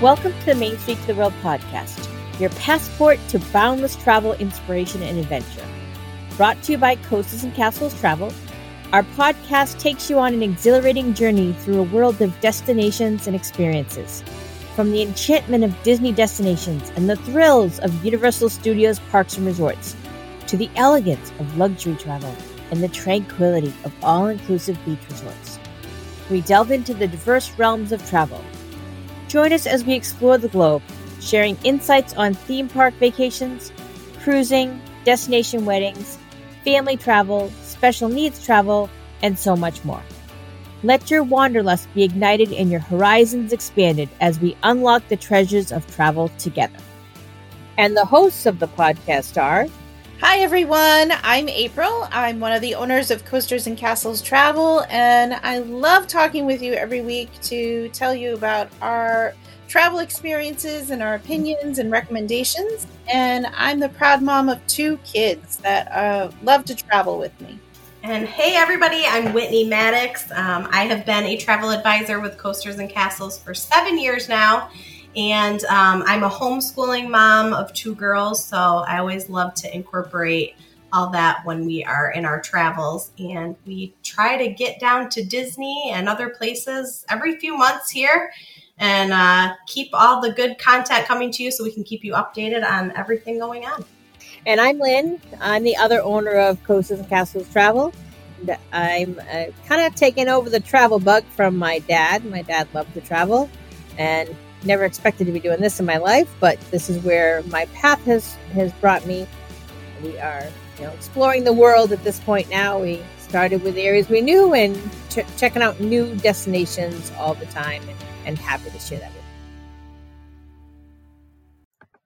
Welcome to the Main Street to the World podcast, your passport to boundless travel, inspiration, and adventure. Brought to you by Coasters and Castles Travel, our podcast takes you on an exhilarating journey through a world of destinations and experiences. From the enchantment of Disney destinations and the thrills of Universal Studios parks and resorts, to the elegance of luxury travel and the tranquility of all inclusive beach resorts. We delve into the diverse realms of travel Join us as we explore the globe, sharing insights on theme park vacations, cruising, destination weddings, family travel, special needs travel, and so much more. Let your wanderlust be ignited and your horizons expanded as we unlock the treasures of travel together. And the hosts of the podcast are Hi, everyone. I'm April. I'm one of the owners of Coasters and Castles Travel, and I love talking with you every week to tell you about our travel experiences and our opinions and recommendations. And I'm the proud mom of two kids that uh, love to travel with me. And hey, everybody, I'm Whitney Maddox. Um, I have been a travel advisor with Coasters and Castles for seven years now and um, I'm a homeschooling mom of two girls, so I always love to incorporate all that when we are in our travels. And we try to get down to Disney and other places every few months here and uh, keep all the good content coming to you so we can keep you updated on everything going on. And I'm Lynn. I'm the other owner of Coasters and Castles Travel. I'm uh, kind of taking over the travel bug from my dad. My dad loved to travel, and never expected to be doing this in my life, but this is where my path has has brought me. We are, you know, exploring the world at this point now. We started with areas we knew and ch- checking out new destinations all the time, and, and happy to share that with you.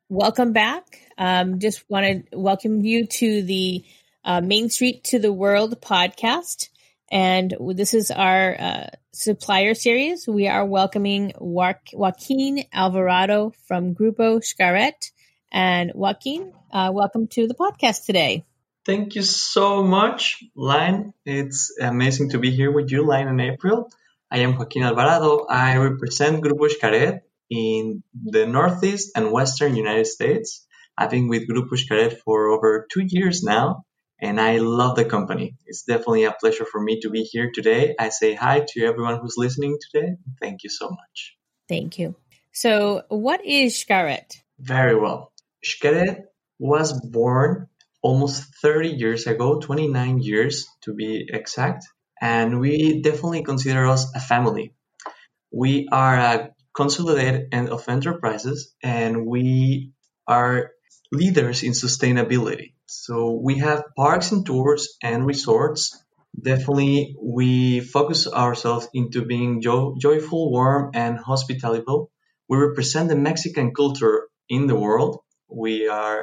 Welcome back. Um, just want to welcome you to the uh, Main Street to the World podcast. And this is our uh, supplier series. We are welcoming Joaquin Alvarado from Grupo Xcaret. And Joaquin, uh, welcome to the podcast today. Thank you so much, Line. It's amazing to be here with you, Line and April. I am Joaquin Alvarado. I represent Grupo Xcaret in the Northeast and Western United States. I've been with Grupo Xcaret for over two years now and I love the company. It's definitely a pleasure for me to be here today. I say hi to everyone who's listening today. Thank you so much. Thank you. So, what is Xcaret? Very well. Xcaret was born almost 30 years ago, 29 years to be exact, and we definitely consider us a family. We are a consolidated end of enterprises, and we are leaders in sustainability. So we have parks and tours and resorts. Definitely, we focus ourselves into being jo- joyful, warm, and hospitable. We represent the Mexican culture in the world. We are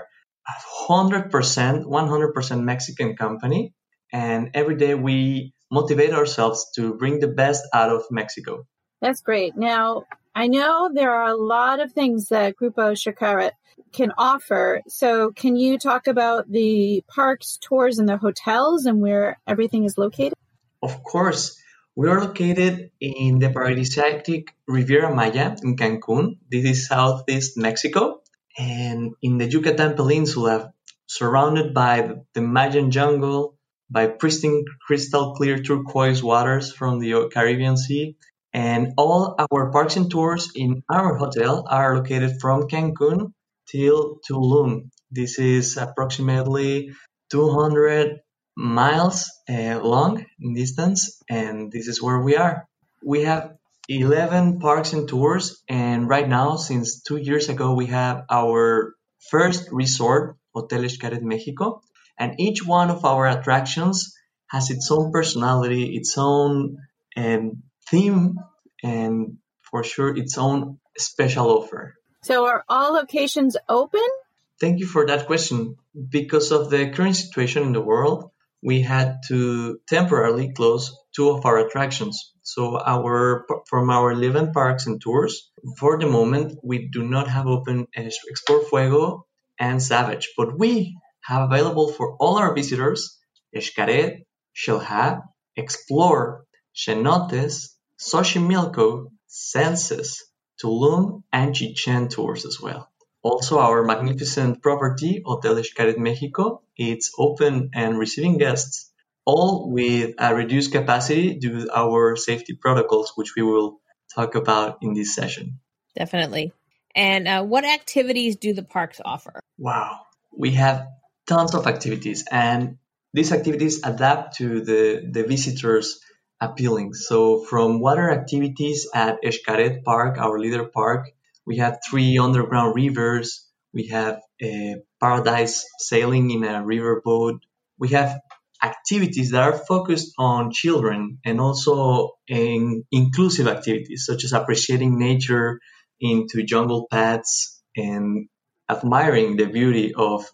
a hundred percent, one hundred percent Mexican company, and every day we motivate ourselves to bring the best out of Mexico. That's great. Now, I know there are a lot of things that Grupo Xcaret can offer. So, can you talk about the parks, tours, and the hotels and where everything is located? Of course. We are located in the paradisiac Riviera Maya in Cancun. This is southeast Mexico. And in the Yucatan Peninsula, surrounded by the Mayan jungle, by pristine crystal clear turquoise waters from the Caribbean Sea. And all our parks and tours in our hotel are located from Cancun till Tulum. This is approximately 200 miles uh, long in distance, and this is where we are. We have 11 parks and tours, and right now, since two years ago, we have our first resort, Hotel Xcaret Mexico, and each one of our attractions has its own personality, its own um, theme, and for sure, its own special offer. So are all locations open? Thank you for that question. Because of the current situation in the world, we had to temporarily close two of our attractions. So our from our 11 parks and tours, for the moment, we do not have open Xplor Fuego and Xavage, but we have available for all our visitors Xcaret, Xel-Há, Xplor, Xenotes, Xochimilco, Xenses, Tulum, and Chichen tours as well. Also, our magnificent property, Hotel Xcaret Mexico, it's open and receiving guests, all with a reduced capacity due to our safety protocols, which we will talk about in this session. Definitely. And uh, what activities do the parks offer? Wow, we have tons of activities, and these activities adapt to the, the visitors' appealing. So, from water activities at Xcaret Park, our leader park, we have three underground rivers. We have a paradise sailing in a river boat. We have activities that are focused on children and also in inclusive activities such as appreciating nature into jungle paths and admiring the beauty of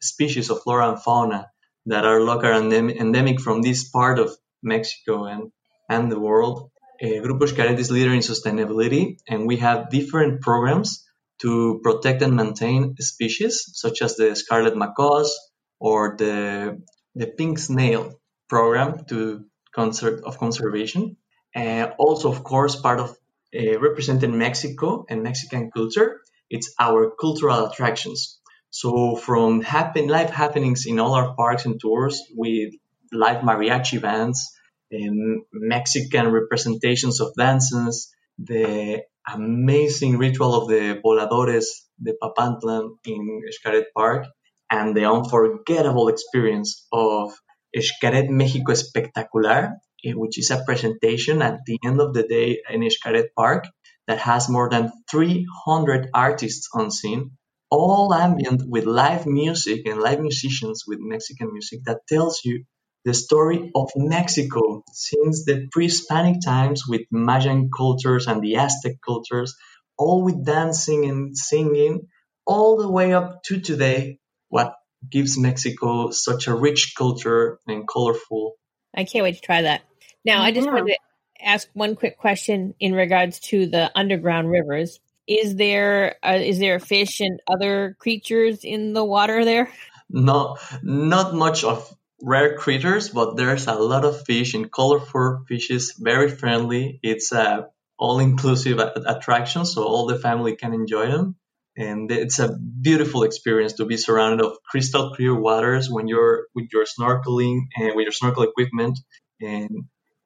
species of flora and fauna that are local and endemic from this part of Mexico and, and the world. Uh, Grupo Xcaret is leader in sustainability, and we have different programs to protect and maintain species, such as the scarlet macaws or the the pink snail program to concert of conservation. And also, of course, part of uh, representing Mexico and Mexican culture, it's our cultural attractions. So from happen live happenings in all our parks and tours with live mariachi bands and Mexican representations of dances, the amazing ritual of the voladores de Papantlan in Xcaret Park, and the unforgettable experience of Xcaret Mexico Espectacular, eh, which is a presentation at the end of the day in Xcaret Park that has more than 300 artists on scene, all ambient with live music and live musicians with Mexican music that tells you the story of Mexico since the pre-Hispanic times with Mayan cultures and the Aztec cultures, all with dancing and singing, all the way up to today what gives Mexico such a rich culture and colorful. I can't wait to try that. Now, I just wanted to ask one quick question in regards to the underground rivers. Is there uh, is there fish and other creatures in the water there? No, not much of rare critters, but there's a lot of fish and colorful fishes, very friendly. It's a all-inclusive attraction, so all the family can enjoy them. And it's a beautiful experience to be surrounded of crystal clear waters when you're with your snorkeling and with your snorkel equipment and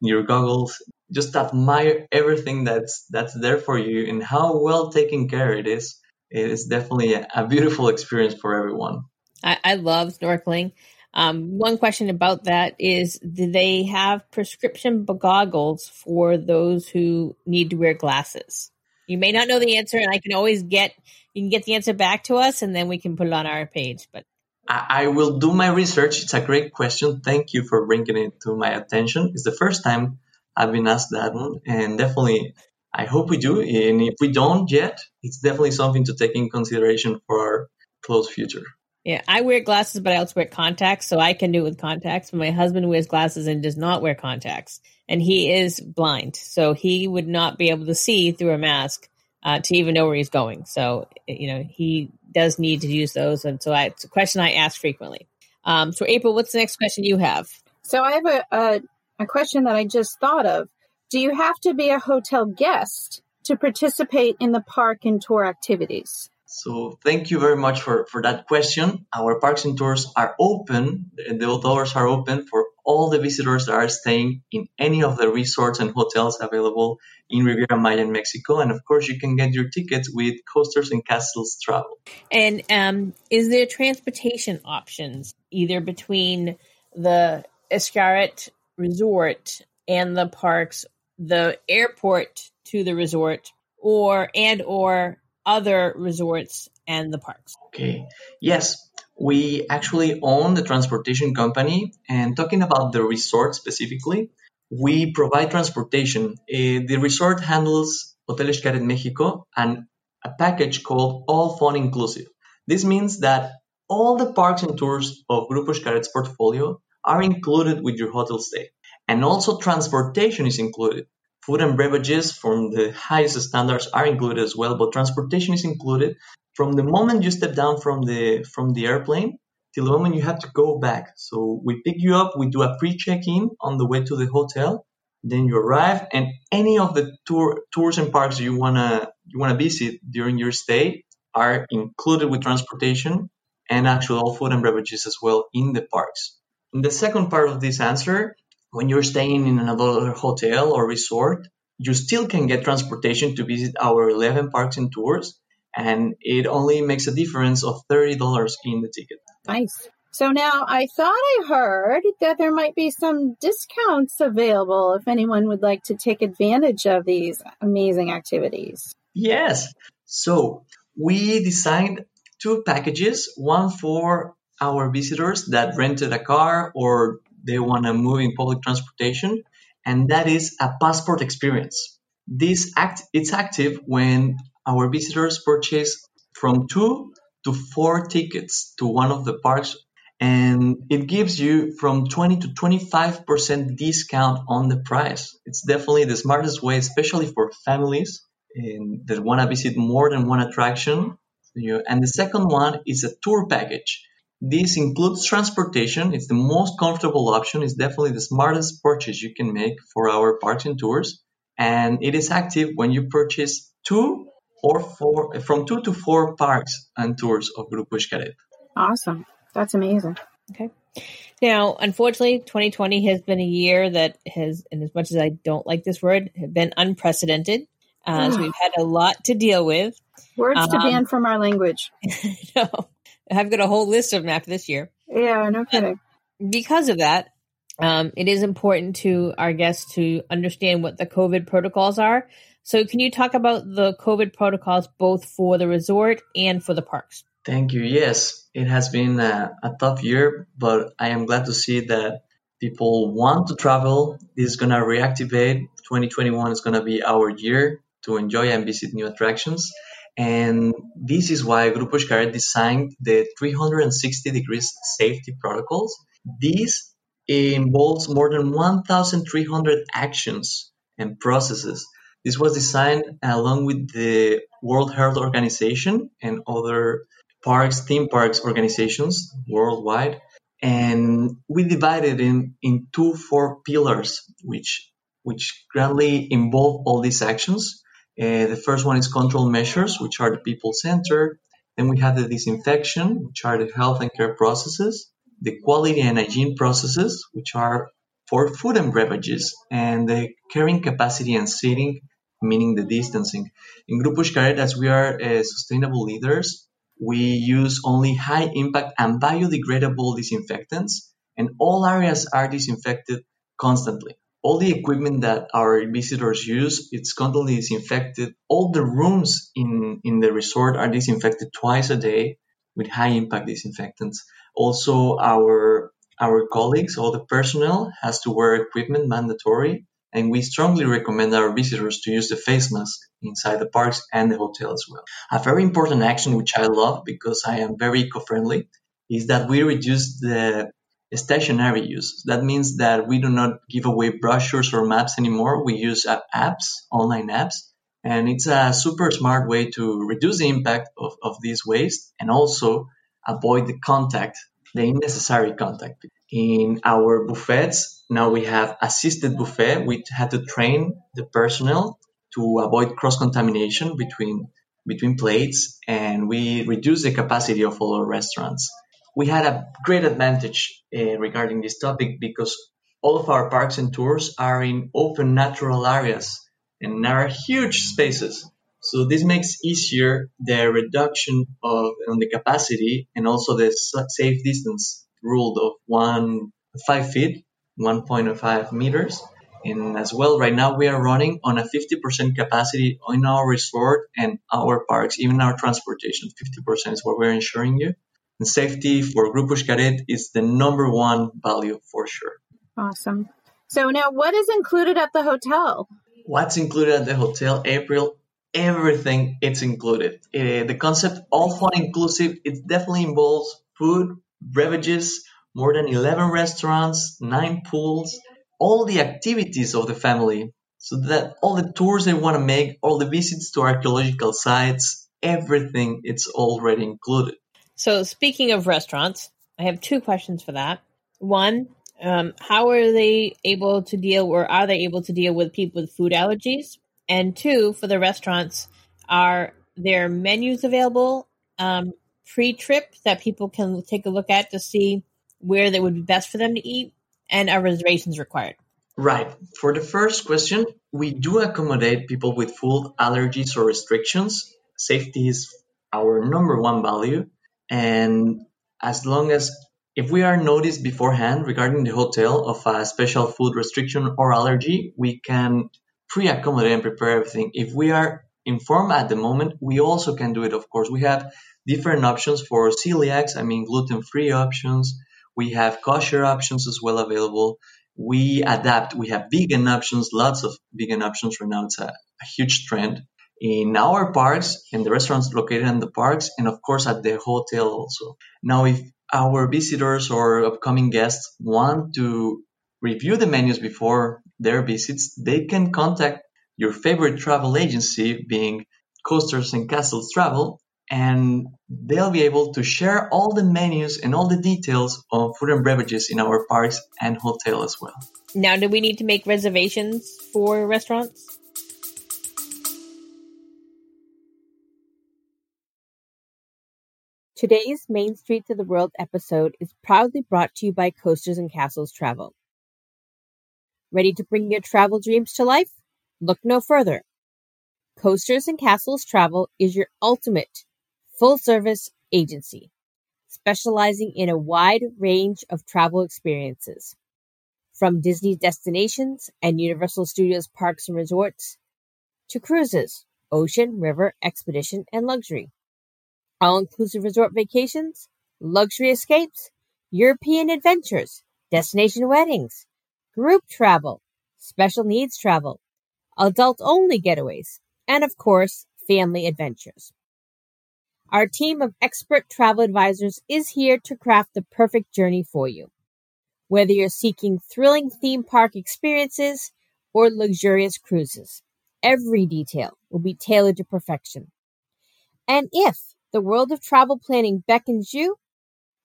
your goggles. Just admire everything that's that's there for you and how well taken care it is. It is definitely a, a beautiful experience for everyone. I, I love snorkeling um, one question about that is do they have prescription goggles for those who need to wear glasses you may not know the answer and i can always get you can get the answer back to us and then we can put it on our page. But I will do my research. It's a great question. Thank you for bringing it to my attention. It's the first time I've been asked that one, and definitely I hope we do. And if we don't yet, it's definitely something to take in consideration for our close future. Yeah, I wear glasses, but I also wear contacts, so I can do it with contacts. But my husband wears glasses and does not wear contacts, and he is blind, so he would not be able to see through a mask uh, to even know where he's going. So, you know, he does need to use those. And so I, it's a question I ask frequently. Um, so, April, what's the next question you have? So, I have a, a, a question that I just thought of. Do you have to be a hotel guest to participate in the park and tour activities? So thank you very much for, for that question. Our parks and tours are open. The doors are open for all the visitors that are staying in any of the resorts and hotels available in Riviera Maya in Mexico. And of course, you can get your tickets with Coasters and Castles Travel. And um, is there transportation options either between the Xcaret Resort and the parks, the airport to the resort, or and or other resorts and the parks? Okay. Yes, we actually own the transportation company. And talking about the resort specifically, we provide transportation. Uh, the resort handles Hotel Xcaret Mexico and a package called All Fun Inclusive. This means that all the parks and tours of Grupo Xcaret's portfolio are included with your hotel stay. And also transportation is included. Food and beverages from the highest standards are included as well, but transportation is included from the moment you step down from the from the airplane till the moment you have to go back. So we pick you up, we do a pre-check-in on the way to the hotel, then you arrive, and any of the tour tours and parks you wanna you want to visit during your stay are included with transportation and actual food and beverages as well in the parks. In the second part of this answer, when you're staying in another hotel or resort, you still can get transportation to visit our 11 parks and tours, and it only makes a difference of $30 in the ticket. Nice. So now I thought I heard that there might be some discounts available if anyone would like to take advantage of these amazing activities. Yes. So we designed two packages one for our visitors that rented a car or they want to move in public transportation, and that is a passport experience. This act it's active when our visitors purchase from two to four tickets to one of the parks and it gives you from 20 to 25% discount on the price. It's definitely the smartest way, especially for families that want to visit more than one attraction. And the second one is a tour package. This includes transportation. It's the most comfortable option. It's definitely the smartest purchase you can make for our parks and tours. And it is active when you purchase two or four, from two to four parks and tours of Grupo Xcaret. Awesome. That's amazing. Okay. Now, unfortunately, 2020 has been a year that has, and as much as I don't like this word, have been unprecedented. Uh, so we've had a lot to deal with. Words um, to ban from our language. no, I've got a whole list of them after this year. Yeah, no kidding. because of that, um, it is important to our guests to understand what the COVID protocols are. So, can you talk about the COVID protocols both for the resort and for the parks? Thank you. Yes, it has been a, a, tough year, but I am glad to see that people want to travel. This is going to reactivate. 2021 is going to be our year to enjoy and visit new attractions. And this is why Grupo Xcaret designed the 360 degrees safety protocols. This involves more than 1,300 actions and processes. This was designed along with the World Health Organization and other parks, theme parks organizations worldwide. And we divided in, in two, four pillars, which, which greatly involve all these actions. Uh, the first one is control measures, which are the people centered. Then we have the disinfection, which are the health and care processes, the quality and hygiene processes, which are for food and beverages, and the carrying capacity and seating, meaning the distancing. In Grupo Xcaret, as we are uh, sustainable leaders, we use only high impact and biodegradable disinfectants, and all areas are disinfected constantly. All the equipment that our visitors use, it's constantly disinfected. All the rooms in, in the resort are disinfected twice a day with high impact disinfectants. Also, our our colleagues, all the personnel has to wear equipment mandatory and we strongly recommend our visitors to use the face mask inside the parks and the hotel as well. A very important action which I love because I am very eco-friendly is that we reduce the stationary use. That means that we do not give away brochures or maps anymore. We use uh, apps, online apps, and it's a super smart way to reduce the impact of, of this waste and also avoid the contact, the unnecessary contact. In our buffets, now we have assisted buffet. We had to train the personnel to avoid cross contamination between between plates, and we reduce the capacity of all our restaurants. We had a great advantage uh, regarding this topic because all of our parks and tours are in open natural areas and are huge spaces. So this makes easier the reduction of on the capacity and also the safe distance rule of one five feet, 1.5 meters. And as well, right now we are running on a 50% capacity in our resort and our parks, even our transportation. 50% is what we're ensuring you. And safety for Grupo Xcaret is the number one value for sure. Awesome. So now what is included at the hotel? What's included at the hotel, April? Everything it's included. Uh, the concept all fun inclusive, it definitely involves food, beverages, more than 11 restaurants, 9 pools, all the activities of the family. So that all the tours they want to make, all the visits to archaeological sites, everything it's already included. So speaking of restaurants, I have two questions for that. One, um, how are they able to deal or are they able to deal with people with food allergies? And two, for the restaurants, Are their menus available um, pre-trip that people can take a look at to see where they would be best for them to eat? And are reservations required? Right. For the first question, we do accommodate people with food allergies or restrictions. Safety is our number one value. And as long as if we are noticed beforehand regarding the hotel of a special food restriction or allergy, we can pre accommodate and prepare everything. If we are informed at the moment, we also can do it, of course. We have different options for celiacs, I mean, gluten free options. We have kosher options as well available. We adapt. We have vegan options, lots of vegan options right now. It's a, a huge trend in our parks, in the restaurants located in the parks, and of course at the hotel also. Now, if our visitors or upcoming guests want to review the menus before their visits, they can contact your favorite travel agency, being Coasters and Castles Travel, and they'll be able to share all the menus and all the details on food and beverages in our parks and hotel as well. Now, do we need to make reservations for restaurants? Today's Main Street to the World episode is proudly brought to you by Coasters and Castles Travel. Ready to bring your travel dreams to life? Look no further. Coasters and Castles Travel is your ultimate full service agency, specializing in a wide range of travel experiences. From Disney destinations and Universal Studios parks and resorts to cruises, ocean, river, expedition, and luxury all inclusive resort vacations, luxury escapes, European adventures, destination weddings, group travel, special needs travel, adult only getaways, and of course, family adventures. Our team of expert travel advisors is here to craft the perfect journey for you. Whether you're seeking thrilling theme park experiences or luxurious cruises, every detail will be tailored to perfection. And if the world of travel planning beckons you,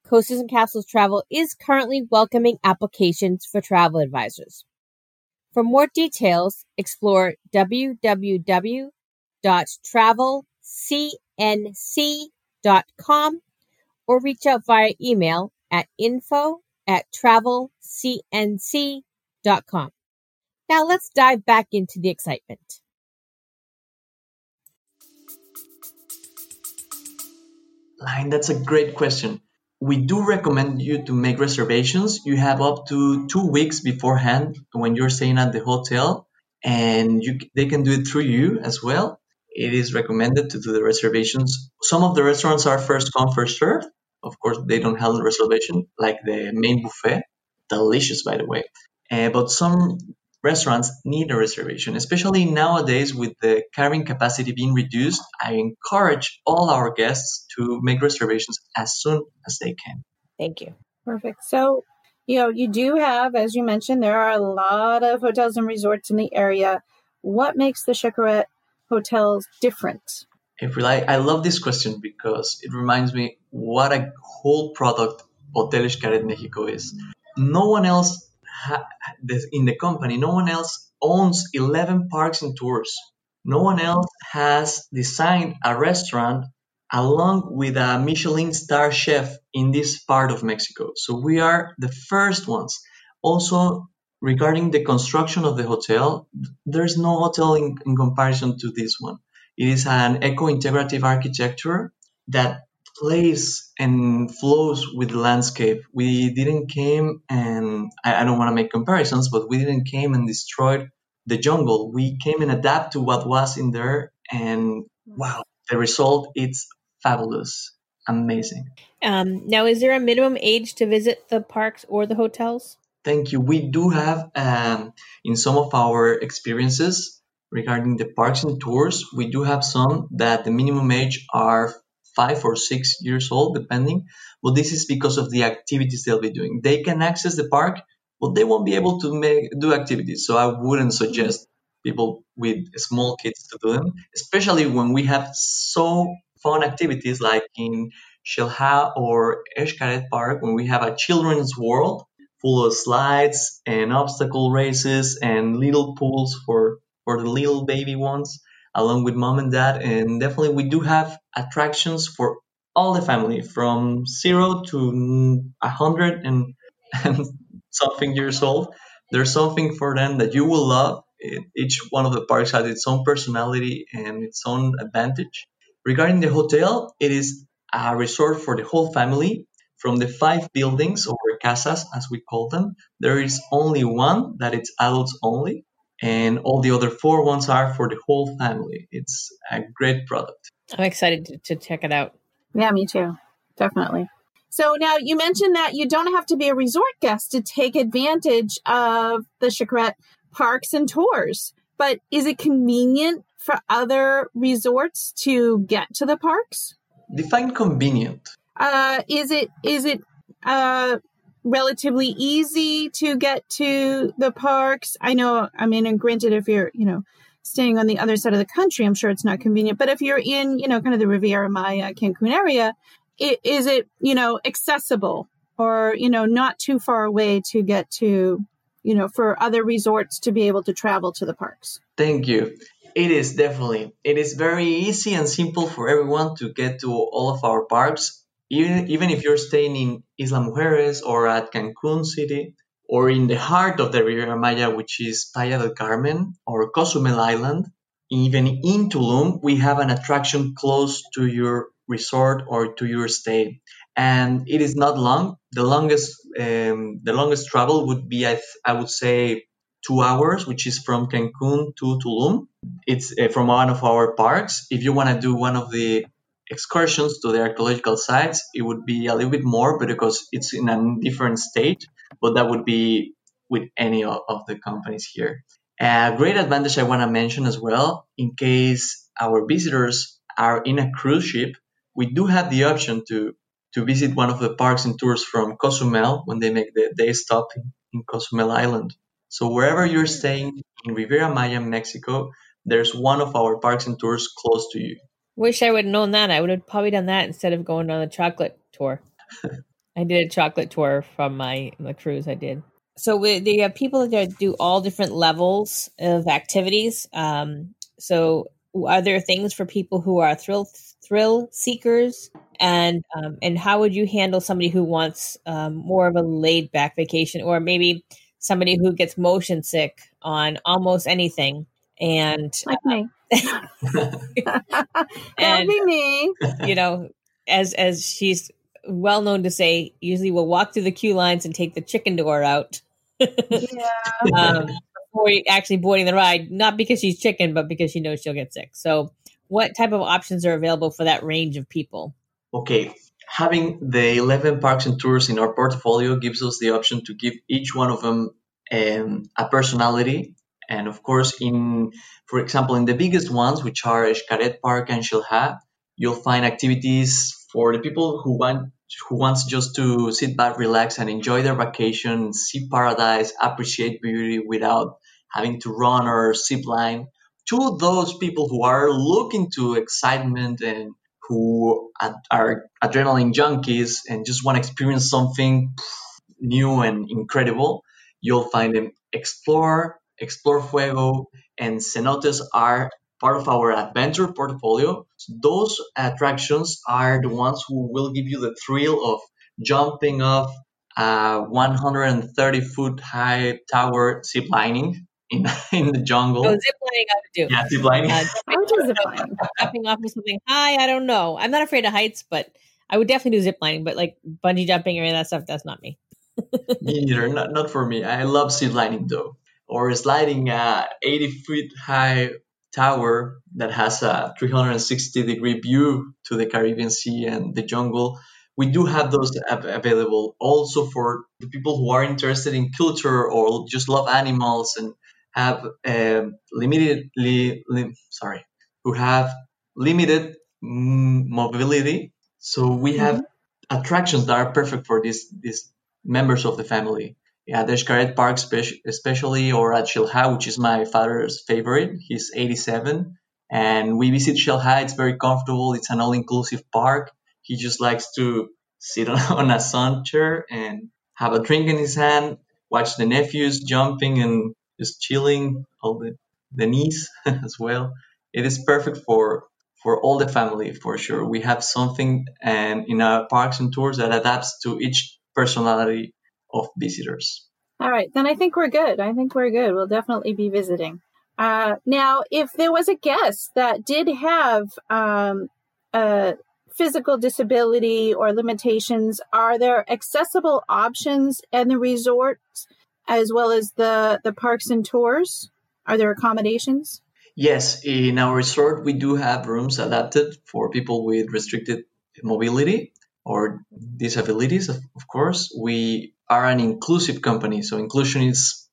Coasters and Castles Travel is currently welcoming applications for travel advisors. For more details, explore www.travelcnc.com or reach out via email at info at travelcnc.com. Now let's dive back into the excitement. Line, that's a great question. We do recommend you to make reservations. You have up to two weeks beforehand when you're staying at the hotel, and you, they can do it through you as well. It is recommended to do the reservations. Some of the restaurants are first come, first serve. Of course, they don't have a reservation, like the main buffet. Delicious, by the way. Uh, but some restaurants need a reservation, especially nowadays with the carrying capacity being reduced. I encourage all our guests to make reservations as soon as they can. Thank you. Perfect. So, you know, you do have, as you mentioned, there are a lot of hotels and resorts in the area. What makes the Xcaret hotels different? If we like, I love this question because it reminds me what a whole product Hotel Xcaret Mexico is. No one else in the company, no one else owns 11 parks and tours. No one else has designed a restaurant along with a Michelin star chef in this part of Mexico. So we are the first ones. Also, regarding the construction of the hotel, there's no hotel in, in comparison to this one. It is an eco-integrative architecture that plays and flows with the landscape. We didn't came and I, I don't want to make comparisons, but we didn't came and destroyed the jungle. We came and adapt to what was in there, and wow, the result it's fabulous, amazing. Um, now, is there a minimum age to visit the parks or the hotels? Thank you. We do have um, in some of our experiences regarding the parks and tours, we do have some that the minimum age are five or six years old, depending. But this is because of the activities they'll be doing. They can access the park, but they won't be able to make do activities. So I wouldn't suggest people with small kids to do them, especially when we have so fun activities like in Xel-Há or Xcaret Park, when we have a children's world full of slides and obstacle races and little pools for, for the little baby ones. Along with mom and dad. And definitely, we do have attractions for all the family from zero to a hundred and, and something years old. There's something for them that you will love. Each one of the parks has its own personality and its own advantage. Regarding the hotel, it is a resort for the whole family. From the five buildings or casas, as we call them, there is only one that it's adults only, and all the other four ones are for the whole family. It's a great product. I'm excited to, to check it out. Yeah, me too. Definitely. So now you mentioned that you don't have to be a resort guest to take advantage of the Xcaret parks and tours. But is it convenient for other resorts to get to the parks? Define convenient. Uh, is it is it uh, relatively easy to get to the parks? I know. I mean, and granted, if you're you know staying on the other side of the country, I'm sure it's not convenient. But if you're in you know kind of the Riviera Maya, Cancun area, it, is it you know accessible or you know not too far away to get to you know for other resorts to be able to travel to the parks? Thank you. It is definitely. It is very easy and simple for everyone to get to all of our parks. Even, if you're staying in Isla Mujeres or at Cancun City or in the heart of the Riviera Maya, which is Playa del Carmen or Cozumel Island, even in Tulum, we have an attraction close to your resort or to your stay. And it is not long. The longest, um, the longest travel would be, I, th- I would say, two hours, which is from Cancun to Tulum. It's uh, from one of our parks. If you want to do one of the excursions to the archaeological sites, it would be a little bit more, but because it's in a different state, but that would be with any of the companies here. A great advantage I want to mention as well, in case our visitors are in a cruise ship, we do have the option to to visit one of the parks and tours from Cozumel when they make the day stop in, in Cozumel Island. So wherever you're staying in Riviera Maya, Mexico, there's one of our parks and tours close to you. Wish I would have known that. I would have probably done that instead of going on the chocolate tour. I did a chocolate tour from my the cruise I did. So we, they have people that do all different levels of activities. Um, so are there things for people who are thrill thrill seekers and um, and how would you handle somebody who wants um, more of a laid back vacation or maybe somebody who gets motion sick on almost anything and like me and be me. you know as as she's well known to say usually we'll walk through the queue lines and take the chicken door out. Yeah. Um, before actually boarding the ride not because she's chicken but because she knows she'll get sick. So what type of options are available for that range of people? Okay. Having the 11 parks and tours in our portfolio gives us the option to give each one of them um, a personality. And of course, in for example, in the biggest ones, which are Xcaret Park and Xel-Há, you'll find activities for the people who want who wants just to sit back, relax, and enjoy their vacation, see paradise, appreciate beauty without having to run or zip line. To those people who are looking to excitement and who are adrenaline junkies and just want to experience something new and incredible, you'll find them Xplor, Xplor Fuego, and Xenotes are part of our adventure portfolio. So those attractions are the ones who will give you the thrill of jumping off a 130 foot high tower ziplining in, in the jungle. Oh, ziplining, I would do. Yeah, ziplining. Uh, ziplining. Jumping off of something high, I don't know. I'm not afraid of heights, but I would definitely do ziplining. But like bungee jumping or any of that stuff, that's not me. me neither. Not not for me. I love ziplining though, or sliding a 80 feet high tower that has a 360 degree view to the Caribbean Sea and the jungle. We do have those available also for the people who are interested in culture or just love animals and have uh, limited, li, li, sorry, who have limited mobility. So we have mm-hmm. attractions that are perfect for these this members of the family. Yeah, the Park, especially, or at Xel-Há, which is my father's favorite. He's 87, and we visit Xel-Há. It's very comfortable. It's an all-inclusive park. He just likes to sit on, on a sun chair and have a drink in his hand, watch the nephews jumping and just chilling, all the, the niece as well. it is perfect for for all the family for sure. We have something and in our parks and tours that adapts to each personality of visitors. All right, then I think we're good. I think we're good. We'll definitely be visiting. Uh, now, if there was a guest that did have um, a physical disability or limitations, are there accessible options in the resorts as well as the, the parks and tours? Are there accommodations? Yes, in our resort, we do have rooms adapted for people with restricted mobility or disabilities, of, course. We are an inclusive company, so inclusion is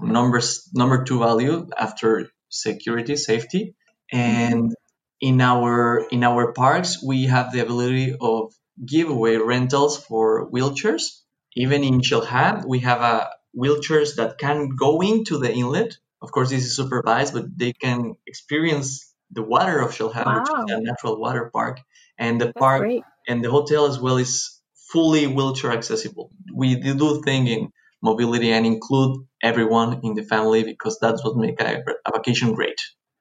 numbers number two value after security, safety. And in our in our parks, we have the ability of giveaway rentals for wheelchairs. Even in Xel-Há, we have a wheelchairs that can go into the inlet. Of course, this is supervised, but they can experience the water of Xel-Há, wow. which is a natural water park, and the That's park great. and the hotel as well is fully wheelchair accessible. We do think in mobility and include everyone in the family because that's what makes a, a vacation great.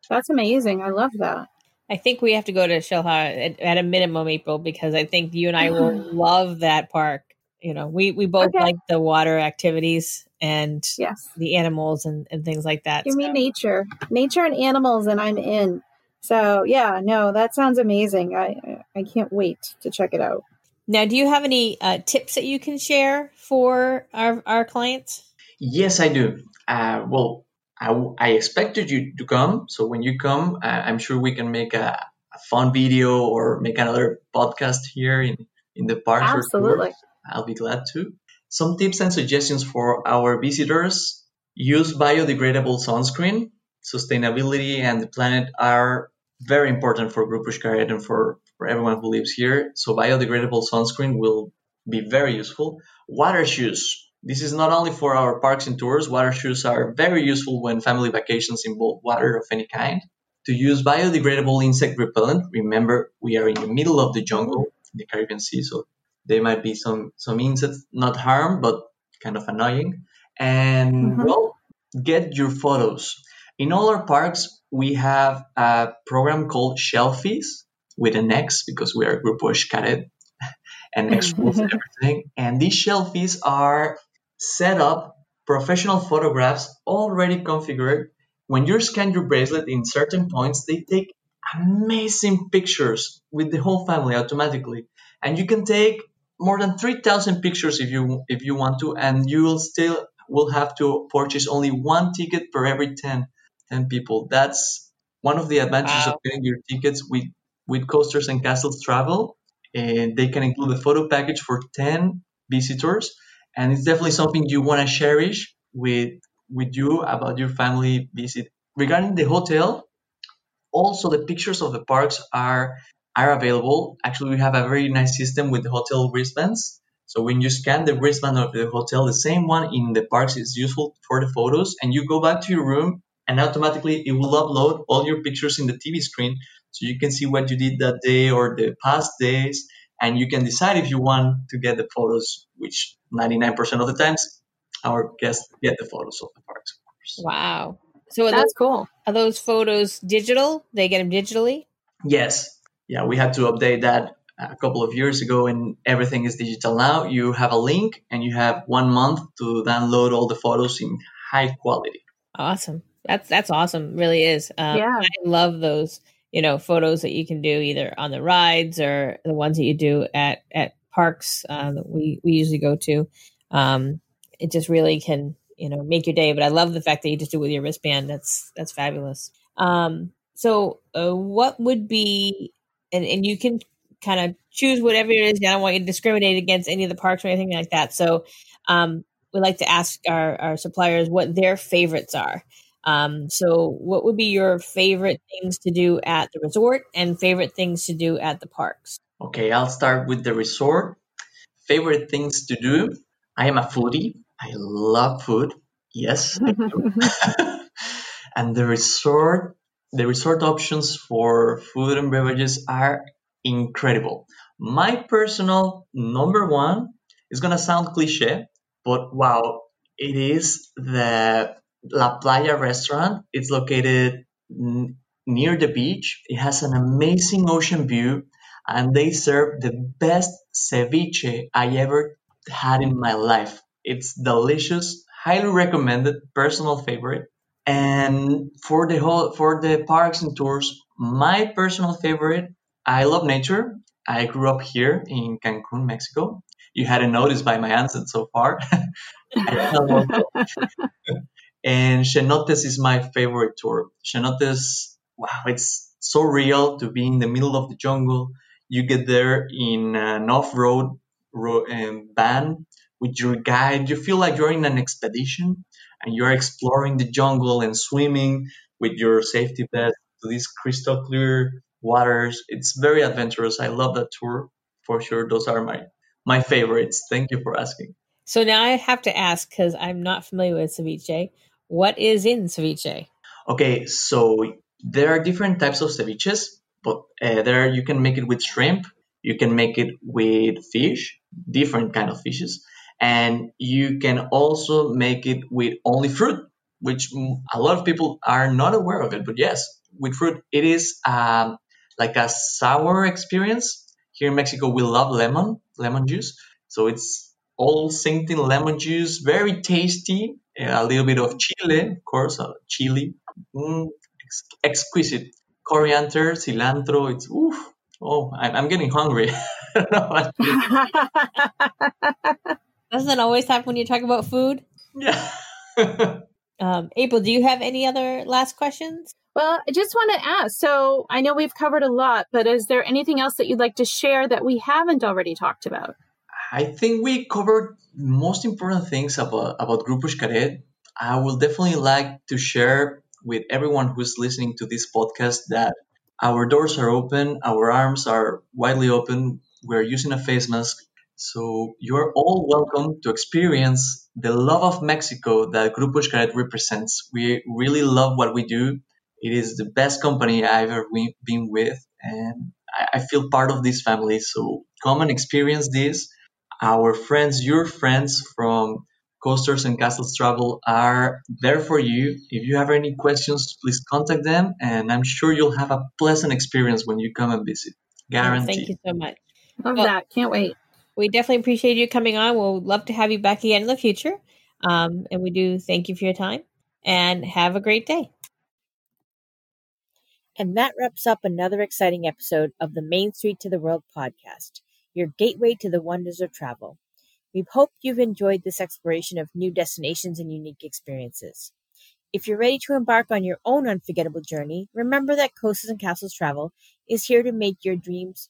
That's amazing. I love that. I think we have to go to Xel-Há at, at, a minimum, April, because I think you and I will mm-hmm. love that park. You know, we we both okay. like the water activities and yes. the animals and, and things like that. You so. me nature, nature and animals, and I'm in. So yeah, no, that sounds amazing. I I can't wait to check it out. Now, do you have any uh, tips that you can share for our our clients? Yes, I do. Uh, well, I, I expected you to come. So when you come, uh, I'm sure we can make a, a, fun video or make another podcast here in, in the park. Absolutely. I'll be glad to. Some tips and suggestions for our visitors. Use biodegradable sunscreen. Sustainability and the planet are very important for Grupo Xcaret and for, for everyone who lives here. So biodegradable sunscreen will be very useful. Water shoes this is not only for our parks and tours, water shoes are very useful when family vacations involve water of any kind. To use biodegradable insect repellent, remember we are in the middle of the jungle in the Caribbean Sea, so there might be some, some insects not harm, but kind of annoying. And mm-hmm. well, get your photos. In all our parks, we have a program called Xelfies with an X because we are a group Grupo Xcaret and mm-hmm. X and everything. And these xelfies are set up professional photographs already configured. When you scan your bracelet in certain points, they take amazing pictures with the whole family automatically. And you can take more than 3000 pictures if you if you want to and you will still will have to purchase only one ticket per every 10 10 people. That's one of the advantages wow. of getting your tickets with with coasters and castles travel. And they can include a photo package for 10 visitors and it's definitely something you want to cherish with with you about your family visit. Regarding the hotel, also the pictures of the parks are are available. Actually, we have a very nice system with the hotel wristbands. So when you scan the wristband of the hotel, the same one in the parks is useful for the photos, and you go back to your room and automatically it will upload all your pictures in the TV screen so you can see what you did that day or the past days and you can decide if you want to get the photos, which 99% of the times our guests get the photos of the parks. Wow. So that's those, cool. Are those photos digital? They get them digitally? Yes. Yeah, we had to update that a couple of years ago and everything is digital now. You have a link and you have one month to download all the photos in high quality. Awesome. That's that's awesome. Really is. Um, yeah. I love those you know photos that you can do either on the rides or the ones that you do at at parks uh, that we we usually go to. Um, it just really can you know make your day. But I love the fact that you just do it with your wristband. That's that's fabulous. Um, so uh, what would be and and you can kind of choose whatever it is. I don't want you to discriminate against any of the parks or anything like that. So um, we like to ask our, our suppliers what their favorites are. Um, so, what would be your favorite things to do at the resort and favorite things to do at the parks? Okay, I'll start with the resort. Favorite things to do. I am a foodie. I love food. Yes, and the resort, the resort options for food and beverages are incredible. My personal number one is gonna sound cliche, but wow, it is the La Playa restaurant. It's located n- near the beach. It has an amazing ocean view, and they serve the best ceviche I ever had in my life. It's delicious, highly recommended, personal favorite. And for the whole for the parks and tours, my personal favorite, I love nature. I grew up here in Cancun, Mexico. You hadn't noticed by my accent so far. and Xenotes is my favorite tour. Xenotes, wow, it's so real to be in the middle of the jungle. You get there in an off-road ro- um, van with your guide. You feel like you're in an expedition and you're exploring the jungle and swimming with your safety vest to these crystal clear waters. It's very adventurous. I love that tour for sure. Those are my my favorites. Thank you for asking. So now I have to ask because I'm not familiar with ceviche. What is in ceviche? Okay, so there are different types of ceviches, but uh, there you can make it with shrimp, you can make it with fish, different kind of fishes, and you can also make it with only fruit, which a lot of people are not aware of it. But yes, with fruit, it is um, like a sour experience. Here in Mexico, we love lemon, lemon juice. So it's all synced in lemon juice, very tasty. A little bit of chile, of course, uh, chili, mm, ex- exquisite. Coriander, cilantro. It's oof. Oh, I'm, I'm getting hungry. Doesn't that always happen when you talk about food? Yeah. um, April, do you have any other last questions? Well, I just want to ask. So I know we've covered a lot, but is there anything else that you'd like to share that we haven't already talked about? I think we covered most important things about about Grupo Xcaret. I will definitely like to share with everyone who's listening to this podcast that our doors are open, our arms are widely open. We're using a face mask, so you're all welcome to experience the love of Mexico that Grupo Xcaret represents. We really love what we do. It is the best company I've ever been with, and I feel part of this family. So come and experience this. Our friends, your friends from Coasters and Castles Travel are there for you. If you have any questions, please contact them, and I'm sure you'll have a pleasant experience when you come and visit. Guaranteed. Thank you so much. Love well, that. Can't wait. We definitely appreciate you coming on. We'll love to have you back again in the future. Um, and we do thank you for your time and have a great day. And that wraps up another exciting episode of the Main Street to the World podcast, your gateway to the wonders of travel. We hope you've enjoyed this exploration of new destinations and unique experiences. If you're ready to embark on your own unforgettable journey, remember that Coasters and Castles Travel is here to make your dreams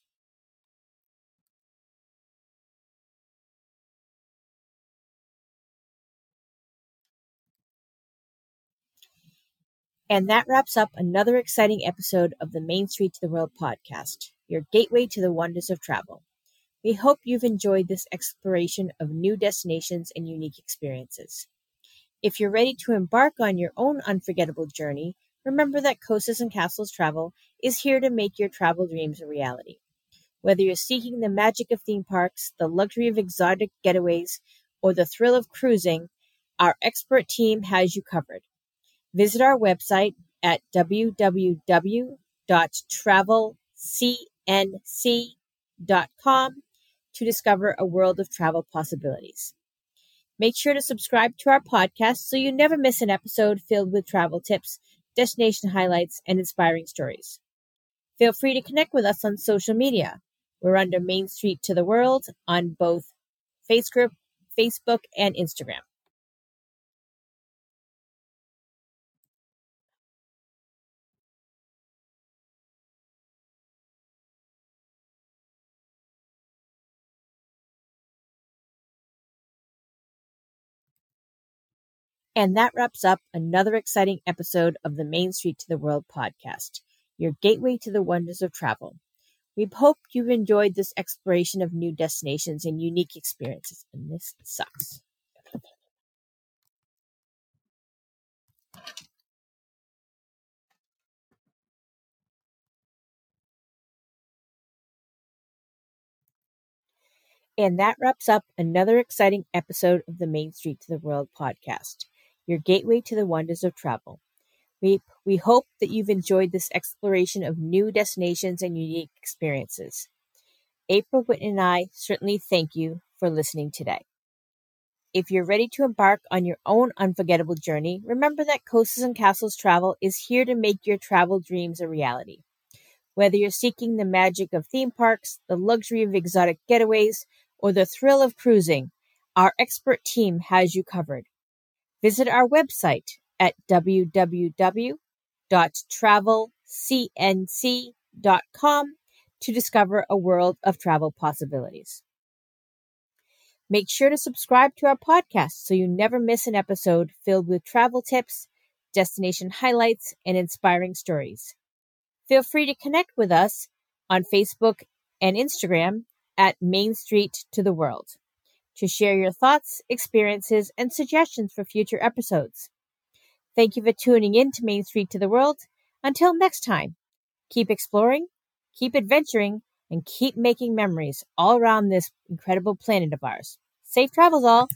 And that wraps up another exciting episode of the Main Street to the World podcast, your gateway to the wonders of travel. We hope you've enjoyed this exploration of new destinations and unique experiences. If you're ready to embark on your own unforgettable journey, remember that Coasters and Castles Travel is here to make your travel dreams a reality. Whether you're seeking the magic of theme parks, the luxury of exotic getaways, or the thrill of cruising, our expert team has you covered. Visit our website at www.travelcnc.com to discover a world of travel possibilities. Make sure to subscribe to our podcast so you never miss an episode filled with travel tips, destination highlights, and inspiring stories. Feel free to connect with us on social media. We're under Main Street to the World on both Facebook, Facebook and Instagram. And that wraps up another exciting episode of the Main Street to the World podcast, your gateway to the wonders of travel. We hope you've enjoyed this exploration of new destinations and unique experiences. And this sucks. And that wraps up another exciting episode of the Main Street to the World podcast your gateway to the wonders of travel. We, we hope that you've enjoyed this exploration of new destinations and unique experiences. April Whitney and I certainly thank you for listening today. If you're ready to embark on your own unforgettable journey, remember that Coasters and Castles Travel is here to make your travel dreams a reality. Whether you're seeking the magic of theme parks, the luxury of exotic getaways, or the thrill of cruising, our expert team has you covered. Visit our website at www.travelcnc.com to discover a world of travel possibilities. Make sure to subscribe to our podcast so you never miss an episode filled with travel tips, destination highlights, and inspiring stories. Feel free to connect with us on Facebook and Instagram at Main Street to the World to share your thoughts, experiences, and suggestions for future episodes. Thank you for tuning in to Main Street to the World. Until next time, keep exploring, keep adventuring, and keep making memories all around this incredible planet of ours. Safe travels, all!